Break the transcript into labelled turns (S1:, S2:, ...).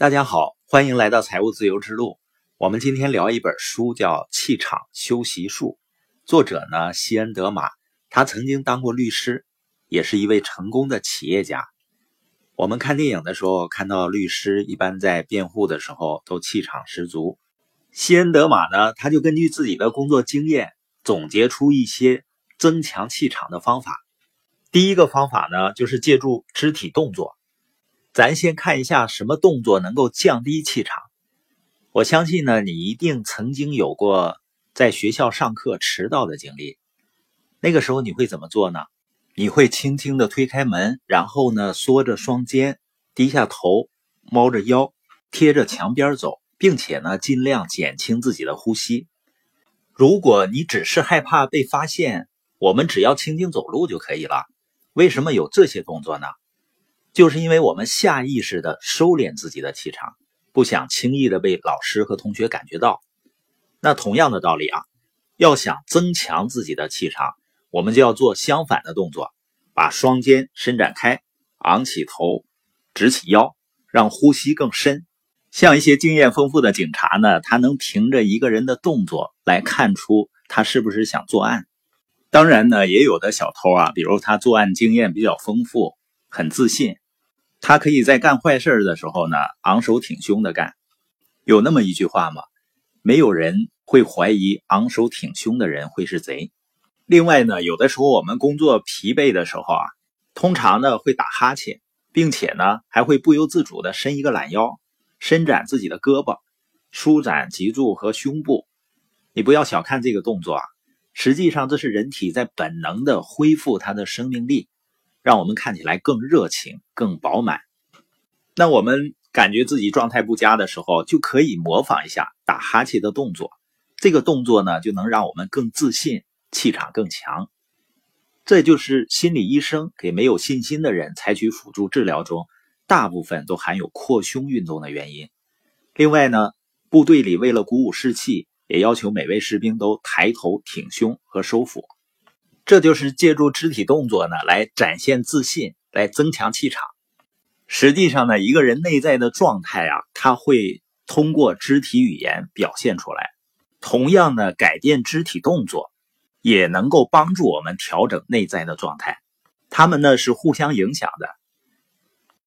S1: 大家好，欢迎来到财务自由之路。我们今天聊一本书，叫《气场修习术》，作者呢西恩德玛，他曾经当过律师，也是一位成功的企业家。我们看电影的时候，看到律师一般在辩护的时候都气场十足。西恩德玛呢，他就根据自己的工作经验，总结出一些增强气场的方法。第一个方法呢，就是借助肢体动作。咱先看一下什么动作能够降低气场。我相信呢，你一定曾经有过在学校上课迟到的经历。那个时候你会怎么做呢？你会轻轻的推开门，然后呢，缩着双肩，低下头，猫着腰，贴着墙边走，并且呢，尽量减轻自己的呼吸。如果你只是害怕被发现，我们只要轻轻走路就可以了。为什么有这些动作呢？就是因为我们下意识的收敛自己的气场，不想轻易的被老师和同学感觉到。那同样的道理啊，要想增强自己的气场，我们就要做相反的动作，把双肩伸展开，昂起头，直起腰，让呼吸更深。像一些经验丰富的警察呢，他能凭着一个人的动作来看出他是不是想作案。当然呢，也有的小偷啊，比如他作案经验比较丰富，很自信。他可以在干坏事的时候呢，昂首挺胸的干。有那么一句话吗？没有人会怀疑昂首挺胸的人会是贼。另外呢，有的时候我们工作疲惫的时候啊，通常呢会打哈欠，并且呢还会不由自主的伸一个懒腰，伸展自己的胳膊，舒展脊柱和胸部。你不要小看这个动作啊，实际上这是人体在本能的恢复它的生命力。让我们看起来更热情、更饱满。那我们感觉自己状态不佳的时候，就可以模仿一下打哈欠的动作。这个动作呢，就能让我们更自信，气场更强。这就是心理医生给没有信心的人采取辅助治疗中，大部分都含有扩胸运动的原因。另外呢，部队里为了鼓舞士气，也要求每位士兵都抬头挺胸和收腹。这就是借助肢体动作呢，来展现自信，来增强气场。实际上呢，一个人内在的状态啊，他会通过肢体语言表现出来。同样呢，改变肢体动作，也能够帮助我们调整内在的状态。他们呢是互相影响的。